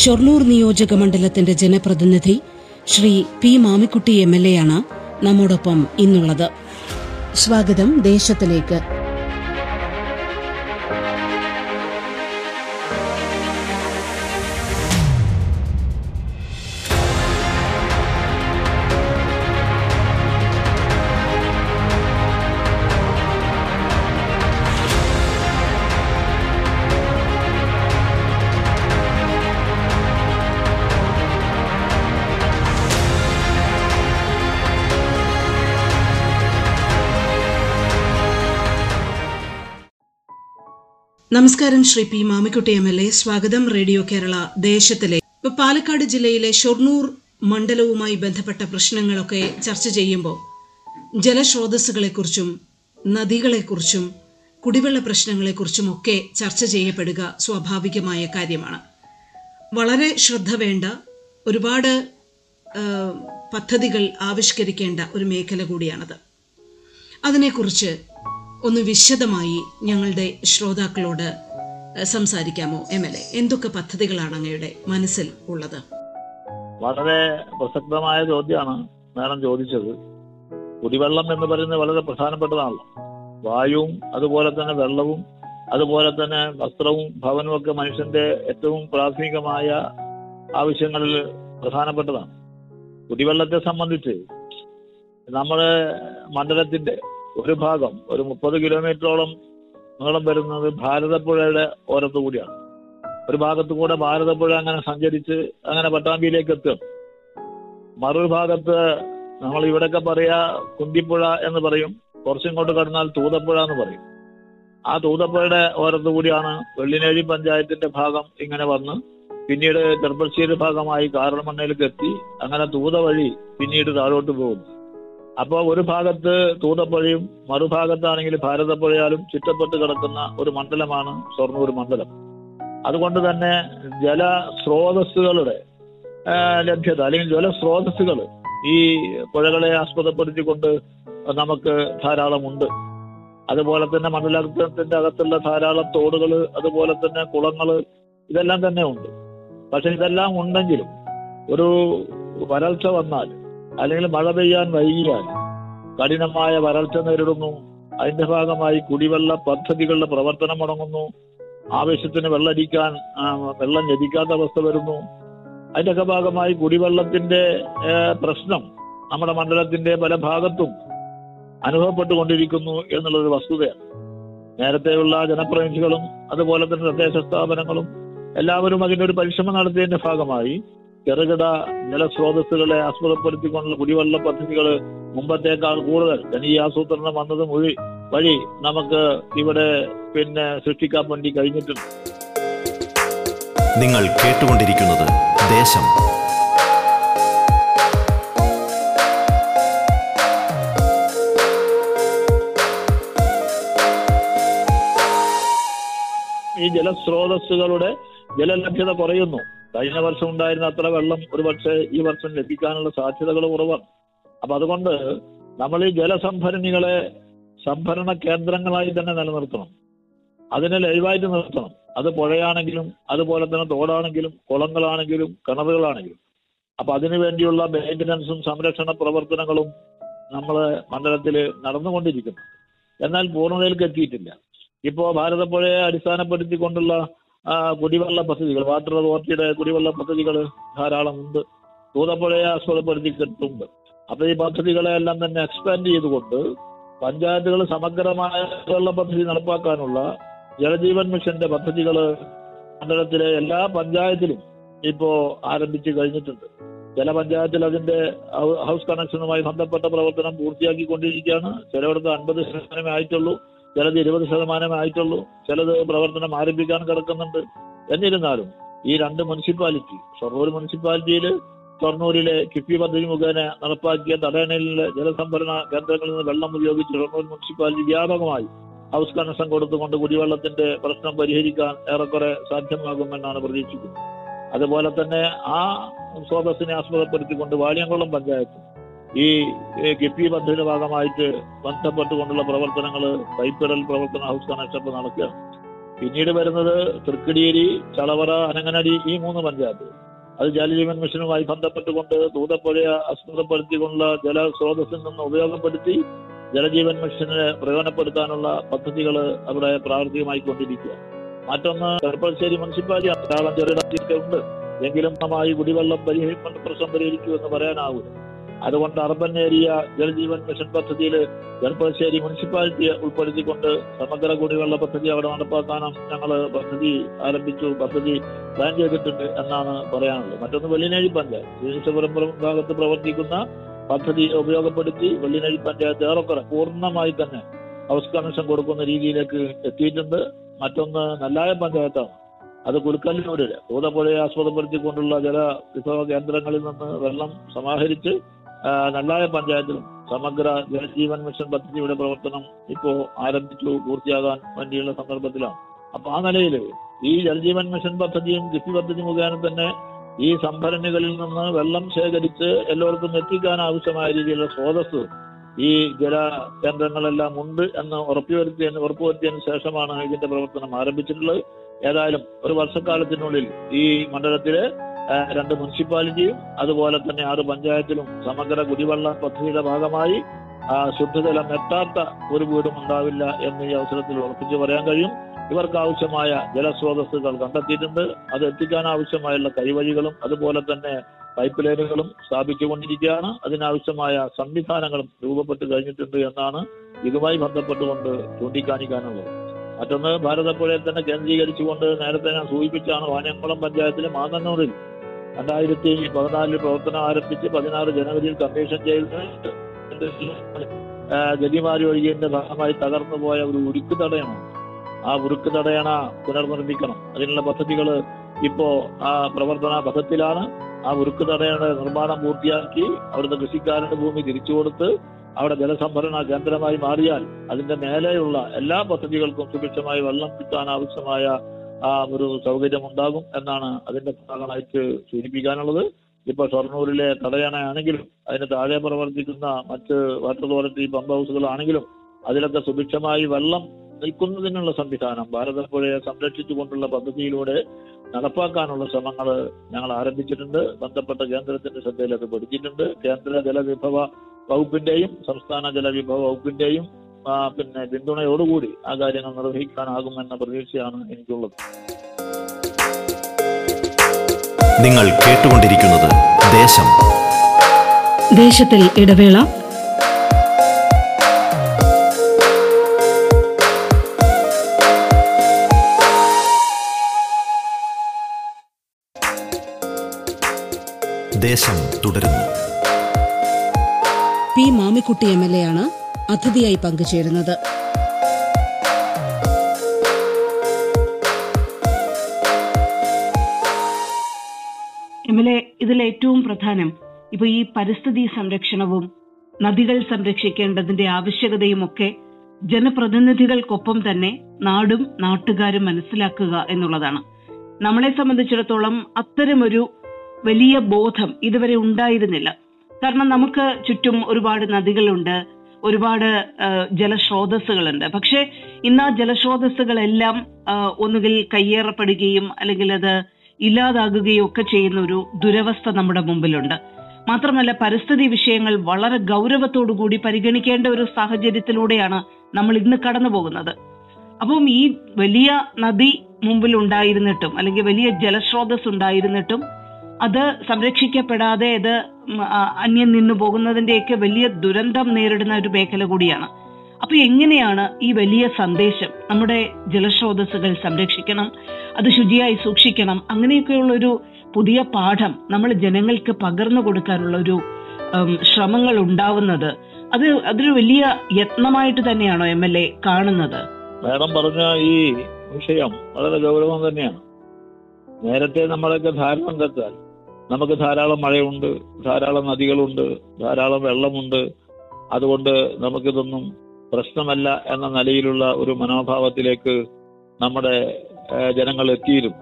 ഷൊർണൂർ നിയോജക മണ്ഡലത്തിന്റെ ജനപ്രതിനിധി Shri P Mamikutty M L A ആണ് നമ്മോടൊപ്പം ഇന്നുള്ളത് സ്വാഗതം ദേശത്തിലേക്ക്. നമസ്കാരം Shri P Mamikutty M L A. സ്വാഗതം റേഡിയോ കേരള ദേശത്തിലെ. പാലക്കാട് ജില്ലയിലെ ഷൊർണൂർ മണ്ഡലവുമായി ബന്ധപ്പെട്ട പ്രശ്നങ്ങളൊക്കെ ചർച്ച ചെയ്യുമ്പോൾ ജലസ്രോതസ്സുകളെക്കുറിച്ചും നദികളെക്കുറിച്ചും കുടിവെള്ള പ്രശ്നങ്ങളെക്കുറിച്ചും ഒക്കെ ചർച്ച ചെയ്യപ്പെടുക സ്വാഭാവികമായ കാര്യമാണ്. വളരെ ശ്രദ്ധ വേണ്ട ഒരുപാട് പദ്ധതികൾ ആവിഷ്കരിക്കേണ്ട ഒരു മേഖല കൂടിയാണത്. അതിനെക്കുറിച്ച് ഒന്ന് വിശദമായി ഞങ്ങളുടെ ശ്രോതാക്കളോട് സംസാരിക്കാമോ? എം എൽ എ എന്തൊക്കെ പദ്ധതികളാണ് അങ്ങയുടെ മനസ്സിൽ ഉള്ളത്? വളരെ പ്രസക്തമായ ചോദ്യമാണ് മാഡം ചോദിച്ചത്. കുടിവെള്ളം എന്ന് പറയുന്നത് വളരെ പ്രധാനപ്പെട്ടതാണല്ലോ വായുവും അതുപോലെ തന്നെ വെള്ളവും അതുപോലെ തന്നെ വസ്ത്രവും ഭവനവും ഒക്കെ മനുഷ്യന്റെ ഏറ്റവും പ്രാഥമികമായ ആവശ്യങ്ങളിൽ പ്രധാനപ്പെട്ടതാണ്. കുടിവെള്ളത്തെ സംബന്ധിച്ച് നമ്മുടെ മണ്ഡലത്തിന്റെ ഒരു ഭാഗം ഒരു മുപ്പത് കിലോമീറ്ററോളം നീളം വരുന്നത് ഭാരതപ്പുഴയുടെ ഓരത്തു കൂടിയാണ്. ഒരു ഭാഗത്തു കൂടെ ഭാരതപ്പുഴ അങ്ങനെ സഞ്ചരിച്ച് അങ്ങനെ പട്ടാമ്പിയിലേക്ക് എത്തും. മറൊരു ഭാഗത്ത് നമ്മൾ ഇവിടെയൊക്കെ പറയാ കുന്തിപ്പുഴ എന്ന് പറയും കുറച്ചിങ്ങോട്ട് കടന്നാൽ തൂതപ്പുഴ എന്ന് പറയും. ആ തൂതപ്പുഴയുടെ ഓരത്തു കൂടിയാണ് വെള്ളിനേഴി പഞ്ചായത്തിന്റെ ഭാഗം ഇങ്ങനെ വന്ന് പിന്നീട് ചെർപ്പശ്ശേരി ഭാഗമായി കാരണമണ്ണയിലേക്ക് എത്തി. അങ്ങനെ തൂത വഴി പിന്നീട് താഴോട്ട് പോകുന്നു. അപ്പൊ ഒരു ഭാഗത്ത് തൂതപ്പുഴയും മറുഭാഗത്താണെങ്കിൽ ഭാരതപ്പുഴയാലും ചുറ്റപ്പെട്ട് കിടക്കുന്ന ഒരു മണ്ഡലമാണ് ഷൊർണൂർ മണ്ഡലം. അതുകൊണ്ട് തന്നെ ജലസ്രോതസ്സുകളുടെ സ്രോതസ്സുകളുടെ ലഭ്യത അല്ലെങ്കിൽ ജലസ്രോതസ്സുകൾ ഈ പുഴകളെ ആസ്പദപ്പെടുത്തിക്കൊണ്ട് നമുക്ക് ധാരാളമുണ്ട്. അതുപോലെ തന്നെ മണ്ഡലത്തിന്റെ അകത്തുള്ള ധാരാളം തോടുകൾ അതുപോലെ തന്നെ കുളങ്ങൾ ഇതെല്ലാം തന്നെ ഉണ്ട്. പക്ഷെ ഇതെല്ലാം ഉണ്ടെങ്കിലും ഒരു വരൾച്ച വന്നാൽ അല്ലെങ്കിൽ മഴ പെയ്യാൻ വൈകിയാൽ കഠിനമായ വരൾച്ച നേരിടുന്നു. അതിന്റെ ഭാഗമായി കുടിവെള്ള പദ്ധതികളുടെ പ്രവർത്തനം മുടങ്ങുന്നു. ആവശ്യത്തിന് വെള്ളടിക്കാൻ വെള്ളം ലഭിക്കാത്ത അവസ്ഥ വരുന്നു. അതിന്റെയൊക്കെ ഭാഗമായി കുടിവെള്ളത്തിന്റെ പ്രശ്നം നമ്മുടെ മണ്ഡലത്തിന്റെ പല ഭാഗത്തും അനുഭവപ്പെട്ടുകൊണ്ടിരിക്കുന്നു എന്നുള്ളൊരു വസ്തുതയാണ്. നേരത്തെയുള്ള ജനപ്രതിനിധികളും അതുപോലെ തന്നെ തദ്ദേശ സ്ഥാപനങ്ങളും എല്ലാവരും അതിന്റെ ഒരു പരിശ്രമം നടത്തിയതിന്റെ ഭാഗമായി ചെറുകിട ജലസ്രോതസ്സുകളെ ആസ്പദപ്പെടുത്തിക്കൊണ്ടുള്ള കുടിവെള്ള പദ്ധതികൾ മുമ്പത്തേക്കാൾ കൂടുതൽ. ജനീയാസൂത്രണം വന്നത് മൊഴി വഴി നമുക്ക് ഇവിടെ പിന്നെ സൃഷ്ടിക്കാൻ വേണ്ടി കഴിഞ്ഞിട്ടുണ്ട്. നിങ്ങൾ കേട്ടുകൊണ്ടിരിക്കുന്നത് ദേശം. ഈ ജലസ്രോതസ്സുകളുടെ ജലലഭ്യത കുറയുന്നു. കഴിഞ്ഞ വർഷം ഉണ്ടായിരുന്ന അത്ര വെള്ളം ഒരു പക്ഷേ ഈ വർഷം ലഭിക്കാനുള്ള സാധ്യതകൾ കുറവാണ്. അപ്പൊ അതുകൊണ്ട് നമ്മൾ ഈ ജലസംഭരണികളെ സംഭരണ കേന്ദ്രങ്ങളായി തന്നെ നിലനിർത്തണം. അതിനെ ലൈവായിട്ട് നിർത്തണം. അത് പുഴയാണെങ്കിലും അതുപോലെ തന്നെ തോടാണെങ്കിലും കുളങ്ങളാണെങ്കിലും കിണറുകളാണെങ്കിലും. അപ്പൊ അതിനു വേണ്ടിയുള്ള മെയിന്റനൻസും സംരക്ഷണ പ്രവർത്തനങ്ങളും നമ്മളെ മണ്ഡലത്തിൽ നടന്നുകൊണ്ടിരിക്കുന്നു. എന്നാൽ പൂർണതയിലേക്ക് എത്തിയിട്ടില്ല. ഇപ്പോൾ ഭാരതപ്പുഴയെ അടിസ്ഥാനപ്പെടുത്തിക്കൊണ്ടുള്ള കുടിവെള്ള പദ്ധതികൾ വാട്ടർ അതോറിറ്റിയുടെ കുടിവെള്ള പദ്ധതികൾ ധാരാളം ഉണ്ട്. തൂതപ്പുഴയെ ആസ്പദപ്പെടുത്തിയിട്ടുണ്ട് അപ്പൊ ഈ പദ്ധതികളെ എല്ലാം തന്നെ എക്സ്പാൻഡ് ചെയ്തുകൊണ്ട് പഞ്ചായത്തുകൾ സമഗ്രമായ വെള്ള പദ്ധതി നടപ്പാക്കാനുള്ള ജലജീവൻ മിഷന്റെ പദ്ധതികൾ മണ്ഡലത്തിലെ എല്ലാ പഞ്ചായത്തിലും ഇപ്പോ ആരംഭിച്ചു കഴിഞ്ഞിട്ടുണ്ട്. ചില പഞ്ചായത്തിൽ അതിന്റെ ഹൗസ് കണക്ഷനുമായി ബന്ധപ്പെട്ട പ്രവർത്തനം പൂർത്തിയാക്കിക്കൊണ്ടിരിക്കുകയാണ്. ചിലയിടത്ത് അൻപത് ശതമാനമേ ആയിട്ടുള്ളൂ. ചിലത് ഇരുപത് ശതമാനമേ ആയിട്ടുള്ളൂ ചിലത് പ്രവർത്തനം ആരംഭിക്കാൻ കിടക്കുന്നുണ്ട്. എന്നിരുന്നാലും ഈ രണ്ട് മുനിസിപ്പാലിറ്റി ഷൊർണൂർ മുനിസിപ്പാലിറ്റിയിൽ ഷൊർണൂരിലെ കിഫ്ബി പദ്ധതി മുഖേന നടപ്പാക്കിയ തടയണയിലെ ജലസംഭരണ കേന്ദ്രങ്ങളിൽ നിന്ന് വെള്ളം ഉപയോഗിച്ച് ഷൊർണൂർ മുനിസിപ്പാലിറ്റി വ്യാപകമായി ഹൗസ് കണക്ഷൻ കൊടുത്തുകൊണ്ട് കുടിവെള്ളത്തിന്റെ പ്രശ്നം പരിഹരിക്കാൻ ഏറെക്കുറെ സാധ്യമാകുമെന്നാണ് പ്രതീക്ഷിക്കുന്നത്. അതുപോലെ തന്നെ ആ സ്രോതസ്സിനെ ആസ്പദപ്പെടുത്തിക്കൊണ്ട് വാലിയംകുളം പഞ്ചായത്ത് ഈ ഗപ്പി പദ്ധതിയുടെ ഭാഗമായിട്ട് ബന്ധപ്പെട്ടുകൊണ്ടുള്ള പ്രവർത്തനങ്ങൾ പൈപ്പിടൽ പ്രവർത്തന ഹൗസ് കണക്ഷൻ നടക്കുക. പിന്നീട് വരുന്നത് തൃക്കടിയേരി ചളവറ അനങ്ങനടി ഈ മൂന്ന് പഞ്ചായത്ത്. അത് ജലജീവൻ മിഷനുമായി ബന്ധപ്പെട്ടുകൊണ്ട് ദൂതപ്പുഴയെ അസ്മൃതപ്പെടുത്തിക്കൊണ്ടുള്ള ജലസ്രോതസ്സിൽ നിന്ന് ഉപയോഗപ്പെടുത്തി ജലജീവൻ മിഷനെ പ്രയോജനപ്പെടുത്താനുള്ള പദ്ധതികൾ അവിടെ പ്രാവർത്തികമായി കൊണ്ടിരിക്കുക. മറ്റൊന്ന് ചെറുപ്പശ്ശേരി മുനിസിപ്പാലിറ്റി ധാരാളം ചെറുകിടത്തിയൊക്കെ ഉണ്ട് എങ്കിലും നന്നായി കുടിവെള്ളം പരിഹരിക്കുന്ന പ്രശ്നം പരിഹരിക്കൂ എന്ന് പറയാനാവില്ല അതുകൊണ്ട് അർബൻ ഏരിയ ജലജീവൻ മിഷൻ പദ്ധതിയിൽ ചെറുപ്പശ്ശേരി മുനിസിപ്പാലിറ്റിയെ ഉൾപ്പെടുത്തിക്കൊണ്ട് സമഗ്ര കുടിവെള്ള പദ്ധതി അവിടെ നടപ്പാക്കാനും ഞങ്ങൾ പദ്ധതി ആരംഭിച്ചു പദ്ധതി പ്ലാൻ ചെയ്തിട്ടുണ്ട് എന്നാണ് പറയാനുള്ളത്. മറ്റൊന്ന് വെള്ളിനേഴി പഞ്ചായത്ത്. ശ്രീശപുരം ഭാഗത്ത് പ്രവർത്തിക്കുന്ന പദ്ധതി ഉപയോഗപ്പെടുത്തി വെള്ളിനേഴി പഞ്ചായത്ത് ഏറെക്കുറെ പൂർണമായി തന്നെ ഹൗസ് കൊടുക്കുന്ന രീതിയിലേക്ക് എത്തിയിട്ടുണ്ട്. മറ്റൊന്ന് നെല്ലായ പഞ്ചായത്താണ്. അത് കുലുക്കല്ലൂരിൽ ഭൂതപ്പുഴയെ ആസ്പദപ്പെടുത്തിക്കൊണ്ടുള്ള ജല വിഭവ കേന്ദ്രങ്ങളിൽ നിന്ന് വെള്ളം സമാഹരിച്ച് നെല്ലായ പഞ്ചായത്തിലും സമഗ്ര ജലജീവൻ മിഷൻ പദ്ധതിയുടെ പ്രവർത്തനം ഇപ്പോൾ ആരംഭിച്ചു പൂർത്തിയാകാൻ വേണ്ടിയുള്ള സന്ദർഭത്തിലാണ്. അപ്പൊ ആ നിലയിൽ ഈ ജലജീവൻ മിഷൻ പദ്ധതിയും കൃഷി പദ്ധതി മുഖേന തന്നെ ഈ സംഭരണികളിൽ നിന്ന് വെള്ളം ശേഖരിച്ച് എല്ലാവർക്കും എത്തിക്കാൻ ആവശ്യമായ രീതിയിലുള്ള സ്രോതസ് ഈ ജല കേന്ദ്രങ്ങളെല്ലാം ഉണ്ട് എന്ന് ഉറപ്പുവരുത്തിയതിന് ഉറപ്പുവരുത്തിയതിനു ശേഷമാണ് ഇതിന്റെ പ്രവർത്തനം ആരംഭിച്ചിട്ടുള്ളത്. ഏതായാലും ഒരു വർഷക്കാലത്തിനുള്ളിൽ ഈ മണ്ഡലത്തിലെ രണ്ട് മുനിസിപ്പാലിറ്റിയും അതുപോലെ തന്നെ ആറ് പഞ്ചായത്തിലും സമഗ്ര കുടിവെള്ള പദ്ധതിയുടെ ഭാഗമായി ശുദ്ധജലം എത്താത്ത ഒരു വീടും ഉണ്ടാവില്ല എന്ന് ഈ അവസരത്തിൽ ഉറപ്പിച്ചു പറയാൻ കഴിയും. ഇവർക്ക് ആവശ്യമായ ജലസ്രോതസ്സുകൾ കണ്ടെത്തിയിട്ടുണ്ട്. അത് എത്തിക്കാൻ ആവശ്യമായുള്ള കൈവഴികളും അതുപോലെ തന്നെ പൈപ്പ് ലൈനുകളും സ്ഥാപിച്ചുകൊണ്ടിരിക്കുകയാണ്. അതിനാവശ്യമായ സംവിധാനങ്ങളും രൂപപ്പെട്ട് കഴിഞ്ഞിട്ടുണ്ട് എന്നാണ് ഇതുമായി ബന്ധപ്പെട്ടുകൊണ്ട് ചൂണ്ടിക്കാണിക്കാനുള്ളത്. മറ്റൊന്ന് ഭാരതപ്പുഴയെ തന്നെ കേന്ദ്രീകരിച്ചുകൊണ്ട് നേരത്തെ ഞാൻ സൂചിപ്പിച്ചാണ് വാനംകുളം പഞ്ചായത്തിലെ മാന്നന്നൂരിൽ രണ്ടായിരത്തി പതിനാലിൽ പ്രവർത്തനം ആരംഭിച്ച് പതിനാറ് ജനുവരിയിൽ കമ്മീഷൻ ചെയ്ത് ഗതിമാരി ഒഴുകിയതിന്റെ ഭാഗമായി തകർന്നു പോയ ഒരു ഉരുക്ക് തടയണം. ആ ഉരുക്ക് തടയണ പുനർനിർമ്മിക്കണം. അതിനുള്ള പദ്ധതികൾ ഇപ്പോ ആ പ്രവർത്തന പഥത്തിലാണ്. ആ ഉരുക്ക് തടയണ നിർമ്മാണം പൂർത്തിയാക്കി അവിടുത്തെ കൃഷിക്കാരുടെ ഭൂമി തിരിച്ചു കൊടുത്ത് അവിടെ ജലസംഭരണ കേന്ദ്രമായി മാറിയാൽ അതിന്റെ മേലെയുള്ള എല്ലാ പദ്ധതികൾക്കും സുഭിക്ഷമായി വെള്ളം കിട്ടാൻ ആവശ്യമായ ആ ഒരു സൗകര്യം ഉണ്ടാകും എന്നാണ് അതിന്റെ ഭാഗമായിട്ട് സൂചിപ്പിക്കാനുള്ളത്. ഇപ്പൊ ഷൊർണൂരിലെ തടയണയാണെങ്കിലും അതിന് താഴെ പ്രവർത്തിക്കുന്ന മറ്റ് വാട്ടർ അതോറിറ്റി പമ്പ് ഹൗസുകളാണെങ്കിലും അതിലൊക്കെ സുഭിക്ഷമായി വെള്ളം നിൽക്കുന്നതിനുള്ള സംവിധാനം ഭാരതപ്പുഴയെ സംരക്ഷിച്ചുകൊണ്ടുള്ള പദ്ധതിയിലൂടെ നടപ്പാക്കാനുള്ള ശ്രമങ്ങൾ ഞങ്ങൾ ആരംഭിച്ചിട്ടുണ്ട്. ബന്ധപ്പെട്ട കേന്ദ്രത്തിന്റെ ശ്രദ്ധയിൽ അത് പഠിച്ചിട്ടുണ്ട്. കേന്ദ്ര ജലവിഭവ വകുപ്പിന്റെയും സംസ്ഥാന ജലവിഭവ വകുപ്പിന്റെയും പിന്നെ പിന്തുണയോടുകൂടി ആ കാര്യങ്ങൾ നിർവഹിക്കാനാകുമെന്ന പ്രതീക്ഷയാണ് എനിക്കുള്ളത്. നിങ്ങൾ കേട്ടുകൊണ്ടിരിക്കുന്നത് ദേശം. ദേശത്തിൽ ഇടവേള. ദേശം തുടരുന്നു. P Mamikutty M L A ആണ്. അതിഥിയായി പങ്കുചേരുന്നത്. ഇതിൽ ഏറ്റവും പ്രധാനം ഇപ്പൊ ഈ പരിസ്ഥിതി സംരക്ഷണവും നദികൾ സംരക്ഷിക്കേണ്ടതിന്റെ ആവശ്യകതയും ഒക്കെ ജനപ്രതിനിധികൾക്കൊപ്പം തന്നെ നാടും നാട്ടുകാരും മനസ്സിലാക്കുക എന്നുള്ളതാണ്. നമ്മളെ സംബന്ധിച്ചിടത്തോളം അത്തരമൊരു വലിയ ബോധം ഇതുവരെ ഉണ്ടായിരുന്നില്ല. കാരണം നമുക്ക് ചുറ്റും ഒരുപാട് നദികളുണ്ട് ഒരുപാട് ജലസ്രോതസ്സുകളുണ്ട്. പക്ഷെ ഇന്ന് ആ ജലസ്രോതസ്സുകളെല്ലാം ഒന്നുകിൽ കയ്യേറപ്പെടുകയും അല്ലെങ്കിൽ അത് ഇല്ലാതാകുകയും ഒക്കെ ചെയ്യുന്ന ഒരു ദുരവസ്ഥ നമ്മുടെ മുമ്പിലുണ്ട്. മാത്രമല്ല പരിസ്ഥിതി വിഷയങ്ങൾ വളരെ ഗൗരവത്തോടു കൂടി പരിഗണിക്കേണ്ട ഒരു സാഹചര്യത്തിലൂടെയാണ് നമ്മൾ ഇന്ന് കടന്നു പോകുന്നത്. അപ്പം ഈ വലിയ നദി മുമ്പിൽ ഉണ്ടായിരുന്നിട്ടും അല്ലെങ്കിൽ വലിയ ജലസ്രോതസ് ഉണ്ടായിരുന്നിട്ടും അത് സംരക്ഷിക്കപ്പെടാതെ ഇത് അന്യം നിന്നു പോകുന്നതിന്റെയൊക്കെ വലിയ ദുരന്തം നേരിടുന്ന ഒരു മേഖല കൂടിയാണ്. അപ്പൊ എങ്ങനെയാണ് ഈ വലിയ സന്ദേശം നമ്മുടെ ജലസ്രോതസ്സുകൾ സംരക്ഷിക്കണം അത് ശുചിയായി സൂക്ഷിക്കണം അങ്ങനെയൊക്കെയുള്ള ഒരു പുതിയ പാഠം നമ്മൾ ജനങ്ങൾക്ക് പകർന്നു കൊടുക്കാനുള്ള ഒരു ശ്രമങ്ങൾ ഉണ്ടാവുന്നത് അത് അതൊരു വലിയ യത്നമായിട്ട് തന്നെയാണോ എം എൽ എ കാണുന്നത്? മാഡം പറഞ്ഞ ഈ വിഷയം വളരെ ഗൗരവം തന്നെയാണ്. നേരത്തെ നമ്മളൊക്കെ ധാരണ തെറ്റാൽ നമുക്ക് ധാരാളം മഴയുണ്ട് ധാരാളം നദികളുണ്ട് ധാരാളം വെള്ളമുണ്ട്. അതുകൊണ്ട് നമുക്കിതൊന്നും പ്രശ്നമല്ല എന്ന നിലയിലുള്ള ഒരു മനോഭാവത്തിലേക്ക് നമ്മുടെ ജനങ്ങൾ എത്തിയിരുന്നു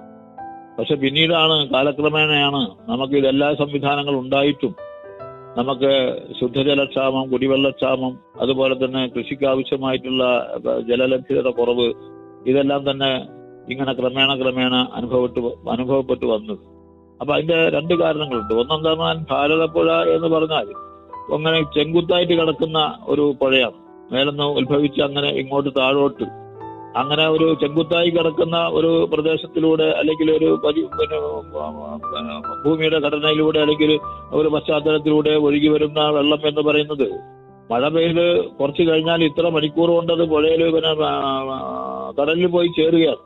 പക്ഷെ പിന്നീടാണ് കാലക്രമേണയാണ് നമുക്ക് ഇതെല്ലാ സംവിധാനങ്ങളും ഉണ്ടായിട്ടും നമുക്ക് ശുദ്ധജലക്ഷാമം കുടിവെള്ളക്ഷാമം അതുപോലെ തന്നെ കൃഷിക്ക് ആവശ്യമായിട്ടുള്ള ജലലഭ്യത കുറവ് ഇതെല്ലാം തന്നെ ഇങ്ങനെ ക്രമേണ ക്രമേണ അനുഭവപ്പെട്ടു അനുഭവപ്പെട്ടു വന്നത്. അപ്പൊ അതിന്റെ രണ്ട് കാരണങ്ങളുണ്ട്. ഒന്നാം ഭാരതപ്പുഴ എന്ന് പറഞ്ഞാൽ അങ്ങനെ ചെങ്കുത്തായിട്ട് കിടക്കുന്ന ഒരു പുഴയാണ്. മേലെന്ന് ഉത്ഭവിച്ച് അങ്ങനെ ഇങ്ങോട്ട് താഴോട്ട്. അങ്ങനെ ഒരു ചെങ്കുത്തായി കിടക്കുന്ന ഒരു പ്രദേശത്തിലൂടെ അല്ലെങ്കിൽ ഒരു ഭൂമിയുടെ ഘടനയിലൂടെ അല്ലെങ്കിൽ ഒരു പശ്ചാത്തലത്തിലൂടെ ഒഴുകി വരുന്ന വെള്ളം എന്ന് പറയുന്നത് മഴ പെയ്ത് കുറച്ച് കഴിഞ്ഞാൽ ഇത്ര മണിക്കൂർ കൊണ്ടത് പുഴയിൽ പിന്നെ കടലിൽ പോയി ചേരുകയാണ്.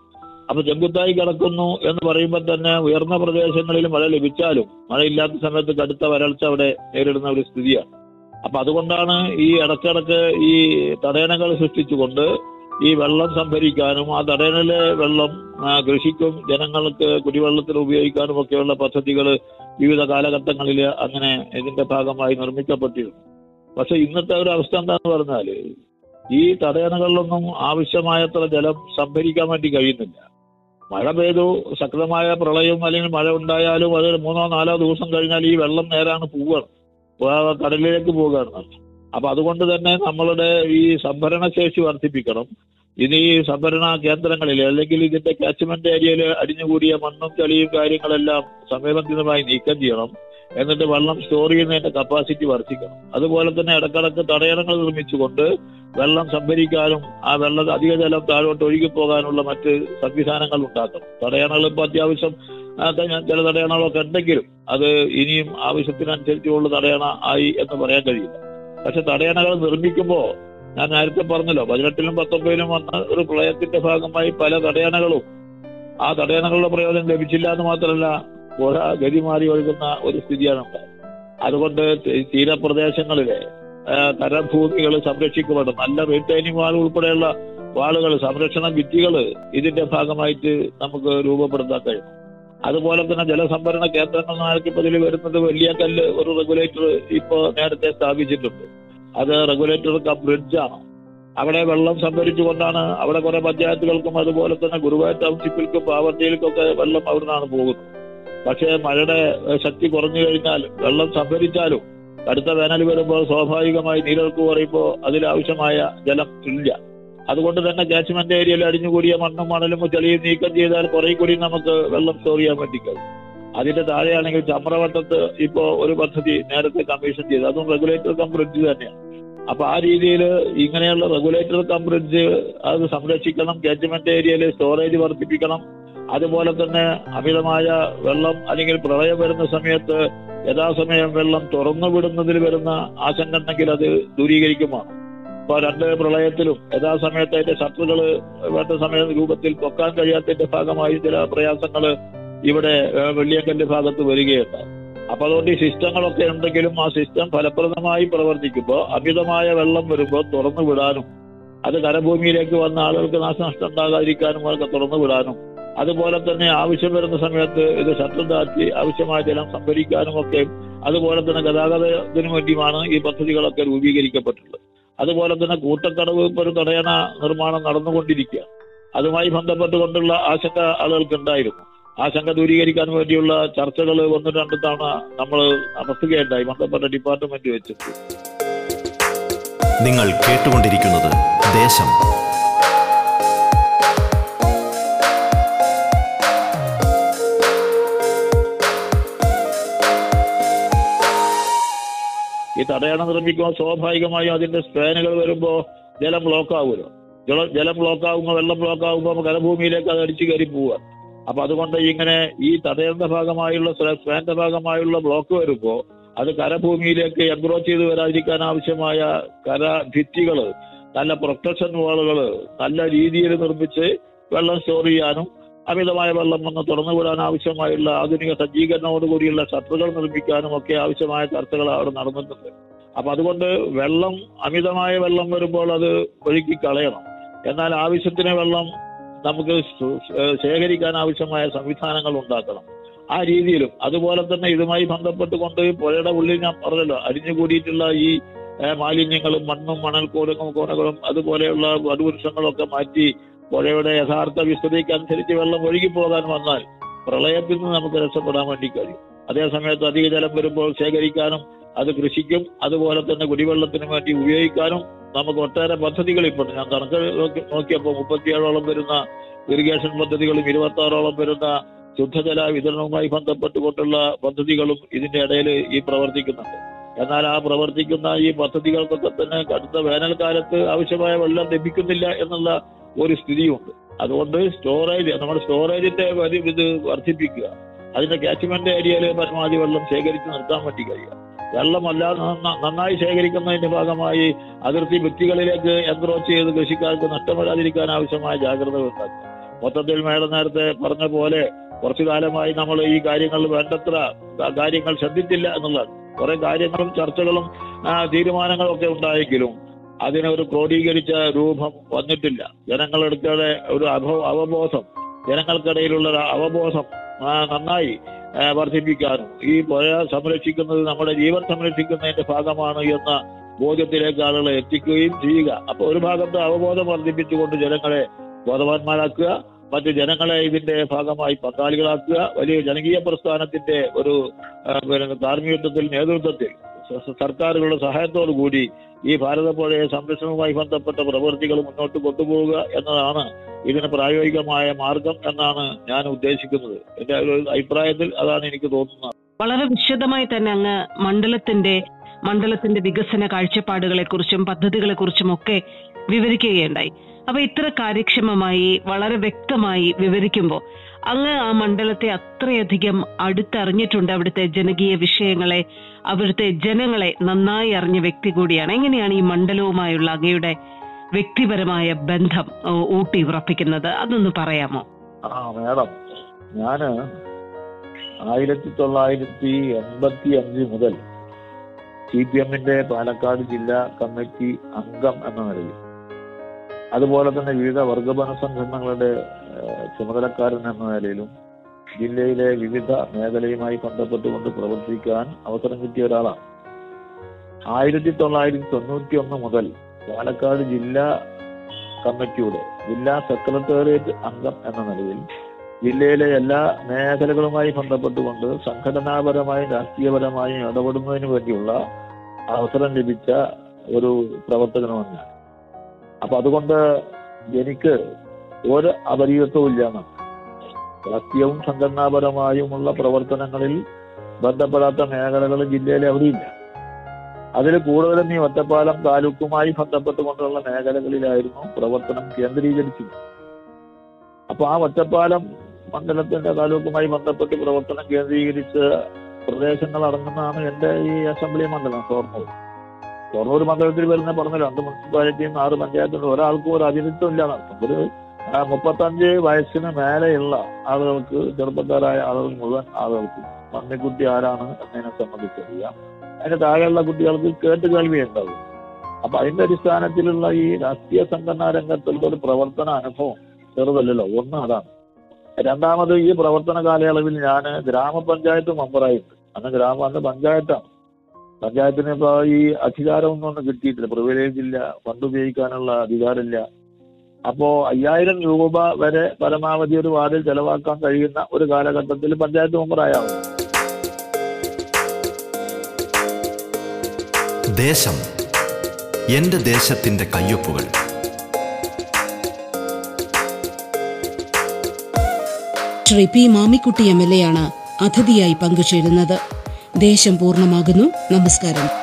അപ്പൊ ചെങ്കുത്തായി കിടക്കുന്നു എന്ന് പറയുമ്പോൾ തന്നെ ഉയർന്ന പ്രദേശങ്ങളിൽ മഴ ലഭിച്ചാലും മഴയില്ലാത്ത സമയത്ത് കടുത്ത വരൾച്ച അവിടെ നേരിടുന്ന ഒരു സ്ഥിതിയാണ്. അപ്പൊ അതുകൊണ്ടാണ് ഈ ഇടക്കിടക്ക് ഈ തടയണകൾ സൃഷ്ടിച്ചുകൊണ്ട് ഈ വെള്ളം സംഭരിക്കാനും ആ തടയണയിലെ വെള്ളം കൃഷിക്കും ജനങ്ങൾക്ക് കുടിവെള്ളത്തിന് ഉപയോഗിക്കാനും ഒക്കെയുള്ള പദ്ധതികൾ വിവിധ കാലഘട്ടങ്ങളിൽ അങ്ങനെ ഇതിന്റെ ഭാഗമായി നിർമ്മിക്കപ്പെട്ടിരുന്നു. പക്ഷെ ഇന്നത്തെ ഒരു അവസ്ഥ എന്താന്ന് പറഞ്ഞാൽ ഈ തടയണകളിലൊന്നും ആവശ്യമായത്ര ജലം സംഭരിക്കാൻ വേണ്ടി കഴിയുന്നില്ല. മഴ പെയ്തു ശക്തമായ പ്രളയം അല്ലെങ്കിൽ മഴ ഉണ്ടായാലും അത് മൂന്നോ നാലോ ദിവസം കഴിഞ്ഞാൽ ഈ വെള്ളം നേരാണ് പോവുകയാണ്. കടലിലേക്ക് പോവുകയാണ്. അപ്പൊ അതുകൊണ്ട് തന്നെ നമ്മളുടെ ഈ സംഭരണ ശേഷി വർദ്ധിപ്പിക്കണം. ഇനി സംഭരണ കേന്ദ്രങ്ങളിൽ അല്ലെങ്കിൽ ഇതിന്റെ കാച്ച്മെന്റ് ഏരിയയിൽ അടിഞ്ഞുകൂടിയ മണ്ണും ചെളിയും കാര്യങ്ങളെല്ലാം സമയബന്ധിതമായി നീക്കം ചെയ്യണം. എന്നിട്ട് വെള്ളം സ്റ്റോർ ചെയ്യുന്നതിന്റെ കപ്പാസിറ്റി വർദ്ധിക്കണം. അതുപോലെ തന്നെ ഇടക്കിടക്ക് തടയണങ്ങൾ നിർമ്മിച്ചുകൊണ്ട് വെള്ളം സംഭരിക്കാനും ആ വെള്ളം അധിക ജലം താഴോട്ട് ഒഴുകി പോകാനുള്ള മറ്റ് സംവിധാനങ്ങൾ ഉണ്ടാക്കണം. തടയണകൾ ഇപ്പൊ അത്യാവശ്യം ചില തടയണകളൊക്കെ ഉണ്ടെങ്കിലും അത് ഇനിയും ആവശ്യത്തിനനുസരിച്ചുള്ള തടയണ ആയി എന്ന് പറയാൻ കഴിയില്ല. പക്ഷെ തടയണകൾ നിർമ്മിക്കുമ്പോൾ ഞാൻ നേരത്തെ പറഞ്ഞല്ലോ പതിനെട്ടിലും പത്തൊമ്പതിലും വന്ന ഒരു പ്രളയത്തിന്റെ ഭാഗമായി പല തടയണകളും ആ തടയണകളുടെ പ്രയോജനം ലഭിച്ചില്ല എന്ന് മാത്രമല്ല പുഴ ഗതി മാറി ഒഴുകുന്ന ഒരു സ്ഥിതിയാണ് ഉണ്ടായത് അതുകൊണ്ട് തീരപ്രദേശങ്ങളിലെ തരഭൂമികൾ സംരക്ഷിക്കപ്പെടും. നല്ല റീറ്റൈനിങ് വാൾ ഉൾപ്പെടെയുള്ള വാളുകൾ സംരക്ഷണ ഭിത്തികൾ ഇതിന്റെ ഭാഗമായിട്ട് നമുക്ക് രൂപപ്പെടുത്താൻ കഴിയും. അതുപോലെ തന്നെ ജലസംഭരണ കേന്ദ്രങ്ങൾ നാൽപ്പതിൽ വരുന്നത് വലിയ കല്ല് ഒരു റെഗുലേറ്റർ ഇപ്പോ നേരത്തെ സ്ഥാപിച്ചിട്ടുണ്ട്. അത് റെഗുലേറ്റർ കം ബ്രിഡ്ജാണ്. അവിടെ വെള്ളം സംഭരിച്ചുകൊണ്ടാണ് അവിടെ കുറെ പഞ്ചായത്തുകൾക്കും അതുപോലെ തന്നെ ഗുരുവായൂർ ടൗൺഷിപ്പിൽക്കും പാവർട്ടിയിലേക്കൊക്കെ വെള്ളം അവിടുന്നാണ് പോകുന്നത്. പക്ഷേ മഴയുടെ ശക്തി കുറഞ്ഞു കഴിഞ്ഞാൽ വെള്ളം സംഭരിച്ചാലും കടുത്ത വേനൽ വരുമ്പോൾ സ്വാഭാവികമായി നീരൊഴുക്ക് കുറയുമ്പോൾ അതിലാവശ്യമായ ജലം ഇല്ല. അതുകൊണ്ട് തന്നെ കാച്ച്മെന്റ് ഏരിയയിൽ അടിഞ്ഞുകൂടിയ മണ്ണും മണലും ചെളിയും നീക്കം ചെയ്താൽ കുറെ കൂടി നമുക്ക് വെള്ളം സ്റ്റോർ ചെയ്യാൻ കഴിയും അതിന്റെ താഴെയാണെങ്കിൽ ചമ്രവട്ടത്ത് ഇപ്പോ ഒരു പദ്ധതി നേരത്തെ കമ്മീഷൻ ചെയ്തു. അതും റെഗുലേറ്റർ കം ബ്രിഡ്ജ് തന്നെയാണ്. അപ്പൊ ആ രീതിയിൽ ഇങ്ങനെയുള്ള റെഗുലേറ്റർ കം ബ്രിഡ്ജ് അത് സംരക്ഷിക്കണം കാച്ച്മെന്റ് ഏരിയയിൽ സ്റ്റോറേജ് വർദ്ധിപ്പിക്കണം അതുപോലെ തന്നെ അമിതമായ വെള്ളം അല്ലെങ്കിൽ പ്രളയം വരുന്ന സമയത്ത് യഥാസമയം വെള്ളം തുറന്നു വിടുന്നതിൽ വരുന്ന ആശങ്ക ഉണ്ടെങ്കിൽ അത് ദൂരീകരിക്കുമാണ്. ഇപ്പൊ രണ്ട് പ്രളയത്തിലും യഥാസമയത്ത് അതിന്റെ ഷട്ടറുകൾ വേണ്ട സമയ രൂപത്തിൽ പൊക്കാൻ കഴിയാത്തതിന്റെ ഭാഗമായി ചില പ്രയാസങ്ങൾ ഇവിടെ വെള്ളിയക്കന്റെ ഭാഗത്ത് വരികയുണ്ടായി അപ്പൊ അതുകൊണ്ട് ഈ സിസ്റ്റങ്ങളൊക്കെ ഉണ്ടെങ്കിലും ആ സിസ്റ്റം ഫലപ്രദമായി പ്രവർത്തിക്കുമ്പോൾ അമിതമായ വെള്ളം വരുമ്പോൾ തുറന്നു വിടാനും അത് കരഭൂമിയിലേക്ക് വന്ന ആളുകൾക്ക് നാശനഷ്ടം ഉണ്ടാകാതിരിക്കാനും അവർക്ക് തുറന്നു വിടാനും അതുപോലെ തന്നെ ആവശ്യം വരുന്ന സമയത്ത് ഇത് ശത്രു താഴ്ത്തി ആവശ്യമായ ജലം സംഭരിക്കാനും ഒക്കെ അതുപോലെ തന്നെ ഗതാഗതത്തിന് വേണ്ടിയുമാണ് ഈ പദ്ധതികളൊക്കെ രൂപീകരിക്കപ്പെട്ടിട്ടുള്ളത്. അതുപോലെ തന്നെ കൂട്ടക്കടവ് ഒരു തടയണ നിർമ്മാണം നടന്നുകൊണ്ടിരിക്കുക. അതുമായി ബന്ധപ്പെട്ടുകൊണ്ടുള്ള ആശങ്ക ആളുകൾക്ക് ഉണ്ടായിരുന്നു ആശങ്ക ദൂരീകരിക്കാൻ വേണ്ടിയുള്ള ചർച്ചകൾ ഒന്ന് രണ്ട് തവണ നമ്മൾ നടത്തുകയുണ്ടായി ബന്ധപ്പെട്ട ഡിപ്പാർട്ട്മെന്റ് വെച്ചിട്ട്. നിങ്ങൾ കേട്ടുകൊണ്ടിരിക്കുന്നത് ദേശം. ഈ തടയണ നിർമ്മിക്കുമ്പോൾ സ്വാഭാവികമായും അതിന്റെ സ്പാനുകൾ വരുമ്പോൾ ജലം ബ്ലോക്ക് ആവുമല്ലോ ജലം ജലം ബ്ലോക്ക് ആകുമ്പോൾ വെള്ളം ബ്ലോക്ക് ആകുമ്പോൾ കരഭൂമിയിലേക്ക് അത് അടിച്ചു കയറി പോവുക. അപ്പൊ അതുകൊണ്ട് ഇങ്ങനെ ഈ തടയണ ഭാഗമായുള്ള സ്പാന്റെ ഭാഗമായുള്ള ബ്ലോക്ക് വരുമ്പോൾ അത് കരഭൂമിയിലേക്ക് എൻക്രോച്ച് ചെയ്ത് വരാതിരിക്കാൻ ആവശ്യമായ കര ഭിത്തികൾ നല്ല പ്രൊട്ടക്ഷൻ വാളുകൾ നല്ല രീതിയിൽ നിർമ്മിച്ച് വെള്ളം സ്റ്റോർ ചെയ്യാനും അമിതമായ വെള്ളം വന്ന് തുറന്നു വിടാൻ ആവശ്യമായുള്ള ആധുനിക സജ്ജീകരണത്തോടുകൂടിയുള്ള ഷട്ടറുകൾ നിർമ്മിക്കാനും ഒക്കെ ആവശ്യമായ ചർച്ചകൾ അവിടെ നടന്നിട്ടുണ്ട്. അപ്പൊ അതുകൊണ്ട് വെള്ളം അമിതമായ വെള്ളം വരുമ്പോൾ അത് ഒഴുക്കി കളയണം. എന്നാൽ ആവശ്യത്തിന് വെള്ളം നമുക്ക് ശേഖരിക്കാൻ ആവശ്യമായ സംവിധാനങ്ങൾ ഉണ്ടാക്കണം. ആ രീതിയിലും. അതുപോലെ തന്നെ ഇതുമായി ബന്ധപ്പെട്ടുകൊണ്ട് പുഴയുടെ ഉള്ളിൽ ഞാൻ പറഞ്ഞല്ലോ അരിഞ്ഞുകൂടിയിട്ടുള്ള ഈ മാലിന്യങ്ങളും മണ്ണും മണൽക്കൂടങ്ങളും കോണകളും അതുപോലെയുള്ള വടുവൃക്ഷങ്ങളൊക്കെ മാറ്റി പുഴയുടെ യഥാർത്ഥ വിസ്തൃതിക്ക് അനുസരിച്ച് വെള്ളം ഒഴുകിപ്പോകാൻ വന്നാൽ പ്രളയത്തിൽ നിന്ന് നമുക്ക് രക്ഷപ്പെടാൻ വേണ്ടി കഴിയും. അതേസമയത്ത് അധിക ജലം വരുമ്പോൾ ശേഖരിക്കാനും അത് കൃഷിക്കും അതുപോലെ തന്നെ കുടിവെള്ളത്തിനും വേണ്ടി ഉപയോഗിക്കാനും നമുക്ക് ഒട്ടേറെ പദ്ധതികൾ ഇപ്പോൾ ഞാൻ കണക്ക് നോക്കി- നോക്കിയപ്പോൾ മുപ്പത്തിയേഴോളം വരുന്ന ഇറിഗേഷൻ പദ്ധതികളും ഇരുപത്തി ആറോളം വരുന്ന ശുദ്ധജല വിതരണവുമായി ബന്ധപ്പെട്ടുകൊണ്ടുള്ള പദ്ധതികളും ഇതിന്റെ ഇടയിൽ ഈ പ്രവർത്തിക്കുന്നുണ്ട്. എന്നാൽ ആ പ്രവർത്തിക്കുന്ന ഈ പദ്ധതികൾക്കൊക്കെ തന്നെ കടുത്ത വേനൽക്കാലത്ത് ആവശ്യമായ വെള്ളം ലഭിക്കുന്നില്ല എന്നുള്ള ഒരു സ്ഥിതിയുണ്ട്. അതുകൊണ്ട് സ്റ്റോറേജ് നമ്മുടെ സ്റ്റോറേജിന്റെ ഇത് വർദ്ധിപ്പിക്കുക. അതിന്റെ കാച്ച്മെന്റ് ഏരിയയിൽ പരമാവധി വെള്ളം ശേഖരിച്ച് നിർത്താൻ വേണ്ടി കഴിയുക. വെള്ളമല്ലാതെ അല്ലാതെ നന്നായി ശേഖരിക്കുന്നതിന്റെ ഭാഗമായി അതിർത്തി ഭിത്തികളിലേക്ക് എൻക്രോച്ച് ചെയ്ത് കൃഷിക്കാർക്ക് നഷ്ടം വരാതിരിക്കാൻ ആവശ്യമായ ജാഗ്രത ഉണ്ടാക്കുക. മൊത്തത്തിൽ മേഡം നേരത്തെ പറഞ്ഞ പോലെ കുറച്ചു കാലമായി നമ്മൾ ഈ കാര്യങ്ങൾ വേണ്ടത്ര കാര്യങ്ങൾ ശ്രദ്ധിച്ചില്ല എന്നുള്ളതാണ്. കുറെ കാര്യങ്ങളും ചർച്ചകളും തീരുമാനങ്ങളും ഒക്കെ ഉണ്ടായെങ്കിലും അതിനൊരു ക്രോഡീകരിച്ച രൂപം വന്നിട്ടില്ല. ജനങ്ങളെടുക്കടെ ഒരു അഭവ അവബോധം ജനങ്ങൾക്കിടയിലുള്ള അവബോധം നന്നായി വർദ്ധിപ്പിക്കാനും ഈ പുഴ സംരക്ഷിക്കുന്നത് നമ്മുടെ ജീവൻ സംരക്ഷിക്കുന്നതിന്റെ ഭാഗമാണ് എന്ന ബോധ്യത്തിലേക്ക് ആളുകളെ എത്തിക്കുകയും ചെയ്യുക. അപ്പൊ ഒരു ഭാഗത്ത് അവബോധം വർദ്ധിപ്പിച്ചുകൊണ്ട് ജനങ്ങളെ ബോധവാന്മാരാക്കുക മറ്റ് ജനങ്ങളെ ഇതിന്റെ ഭാഗമായി പങ്കാളികളാക്കുക വലിയ ജനകീയ പ്രസ്ഥാനത്തിന്റെ ഒരു ധാർമ്മികത്വത്തിൽ നേതൃത്വത്തിൽ സർക്കാരുകളുടെ സഹായത്തോടു കൂടി ഈ ഭാരതപ്പുഴയെ സംരക്ഷണവുമായി ബന്ധപ്പെട്ട പ്രവൃത്തികൾ മുന്നോട്ട് കൊണ്ടുപോവുക എന്നതാണ് ഇതിന് പ്രായോഗികമായ മാർഗം എന്നാണ് ഞാൻ ഉദ്ദേശിക്കുന്നത്. എന്റെ അഭിപ്രായത്തിൽ അതാണ് എനിക്ക് തോന്നുന്നത്. വളരെ വിശദമായി തന്നെ അങ്ങ് മണ്ഡലത്തിന്റെ മണ്ഡലത്തിന്റെ വികസന കാഴ്ചപ്പാടുകളെ കുറിച്ചും പദ്ധതികളെ കുറിച്ചും ഒക്കെ വിവരിക്കുകയുണ്ടായി. അപ്പൊ ഇത്ര കാര്യക്ഷമമായി വളരെ വ്യക്തമായി വിവരിക്കുമ്പോൾ അങ്ങ് ആ മണ്ഡലത്തെ അത്രയധികം അടുത്തറിഞ്ഞിട്ടുണ്ട് അവിടുത്തെ ജനകീയ വിഷയങ്ങളെ അവിടുത്തെ ജനങ്ങളെ നന്നായി അറിഞ്ഞ വ്യക്തി കൂടിയാണ്. എങ്ങനെയാണ് ഈ മണ്ഡലവുമായുള്ള അങ്ങയുടെ വ്യക്തിപരമായ ബന്ധം ഊട്ടി ഉറപ്പിക്കുന്നത്? അതൊന്ന് പറയാമോ? ആ മേഡം ഞാൻ ആയിരത്തി തൊള്ളായിരത്തി എൺപത്തി അഞ്ച് മുതൽ സി പി എമ്മിന്റെ പാലക്കാട് ജില്ലാ കമ്മിറ്റി അംഗം എന്ന നിലയിൽ അതുപോലെ തന്നെ വിവിധ വർഗബന സംഘടനകളുടെ ചുമതലക്കാരൻ എന്ന നിലയിലും ജില്ലയിലെ വിവിധ മേഖലയുമായി ബന്ധപ്പെട്ടുകൊണ്ട് പ്രവർത്തിക്കാൻ അവസരം കിട്ടിയ ഒരാളാണ്. ആയിരത്തി തൊള്ളായിരത്തി തൊണ്ണൂറ്റി ഒന്ന് മുതൽ പാലക്കാട് ജില്ലാ കമ്മിറ്റിയുടെ ജില്ലാ സെക്രട്ടേറിയറ്റ് അംഗം എന്ന നിലയിൽ ജില്ലയിലെ എല്ലാ മേഖലകളുമായി ബന്ധപ്പെട്ടുകൊണ്ട് സംഘടനാപരമായും രാഷ്ട്രീയപരമായും ഇടപെടുന്നതിന് വേണ്ടിയുള്ള അവസരം ലഭിച്ച ഒരു പ്രവർത്തകനുമാണ് ഞാൻ. അതുകൊണ്ട് എനിക്ക് ഒരു അപരിചിതത്വവും ഇല്ല സത്യവും സംഘടനാപരമായുമുള്ള പ്രവർത്തനങ്ങളിൽ ബന്ധപ്പെടാത്ത മേഖലകൾ ജില്ലയിൽ അവിടെയില്ല. അതിൽ കൂടുതലും ഈ ഒറ്റപ്പാലം താലൂക്കുമായി ബന്ധപ്പെട്ടുകൊണ്ടുള്ള മേഖലകളിലായിരുന്നു പ്രവർത്തനം കേന്ദ്രീകരിച്ചത്. അപ്പൊ ആ ഒറ്റപ്പാലം മണ്ഡലത്തിന്റെ താലൂക്കുമായി ബന്ധപ്പെട്ട് പ്രവർത്തനം കേന്ദ്രീകരിച്ച പ്രദേശങ്ങൾ അടങ്ങുന്നതാണ് എന്റെ ഈ അസംബ്ലി മണ്ഡലം ഷൊർണൂർ. ഷൊർണൂർ മണ്ഡലത്തിൽ വരുന്ന പറഞ്ഞ രണ്ട് മുനിസിപ്പാലിറ്റിയും ആറ് പഞ്ചായത്തും ഒരാൾക്കും ഒരു അതിരിത്വം ഇല്ലാന്ന് അർത്ഥം ഒരു മുപ്പത്തഞ്ച് വയസ്സിന് മേലെയുള്ള ആളുകൾക്ക് ചെറുപ്പക്കാരായ ആളുകൾ മുഴുവൻ ആളുകൾക്ക് മണ്ണിക്കുട്ടി ആരാണ് എന്നതിനെ സംബന്ധിച്ചറിയാം അതിന് താഴെയുള്ള കുട്ടികൾക്ക് കേട്ട് കേൾവി ഉണ്ടാവും അപ്പൊ അതിന്റെ അടിസ്ഥാനത്തിലുള്ള ഈ രാഷ്ട്രീയ സംഘടനാ രംഗത്തുള്ള ഒരു പ്രവർത്തന അനുഭവം ചെറുതല്ലല്ലോ. ഒന്ന് അതാണ്. രണ്ടാമത് ഈ പ്രവർത്തന കാലയളവിൽ ഞാൻ ഗ്രാമപഞ്ചായത്ത് മെമ്പറായിട്ട് അന്ന് ഗ്രാമ അന്ന് പഞ്ചായത്താണ്. പഞ്ചായത്തിന് ഇപ്പൊ ഈ അധികാരമൊന്നും ഒന്നും കിട്ടിയിട്ടില്ല. പ്രിവിലേജ് ഇല്ല ഫണ്ട് ഉപയോഗിക്കാനുള്ള അധികാരമില്ല. അപ്പോ അയ്യായിരം രൂപ വരെ പരമാവധി ഒരു വാർഡിൽ ചെലവാക്കാൻ കഴിയുന്ന ഒരു കാലഘട്ടത്തിൽ പഞ്ചായത്ത് മെമ്പറായാവും ദേശം. എന്റെ ദേശത്തിന്റെ കയ്യൊപ്പുകൾ. Shri P Mamikutty M L A ആണ് അതിഥിയായി പങ്കുചേരുന്നത്. ദേശം പൂർണമാകുന്നു. നമസ്കാരം.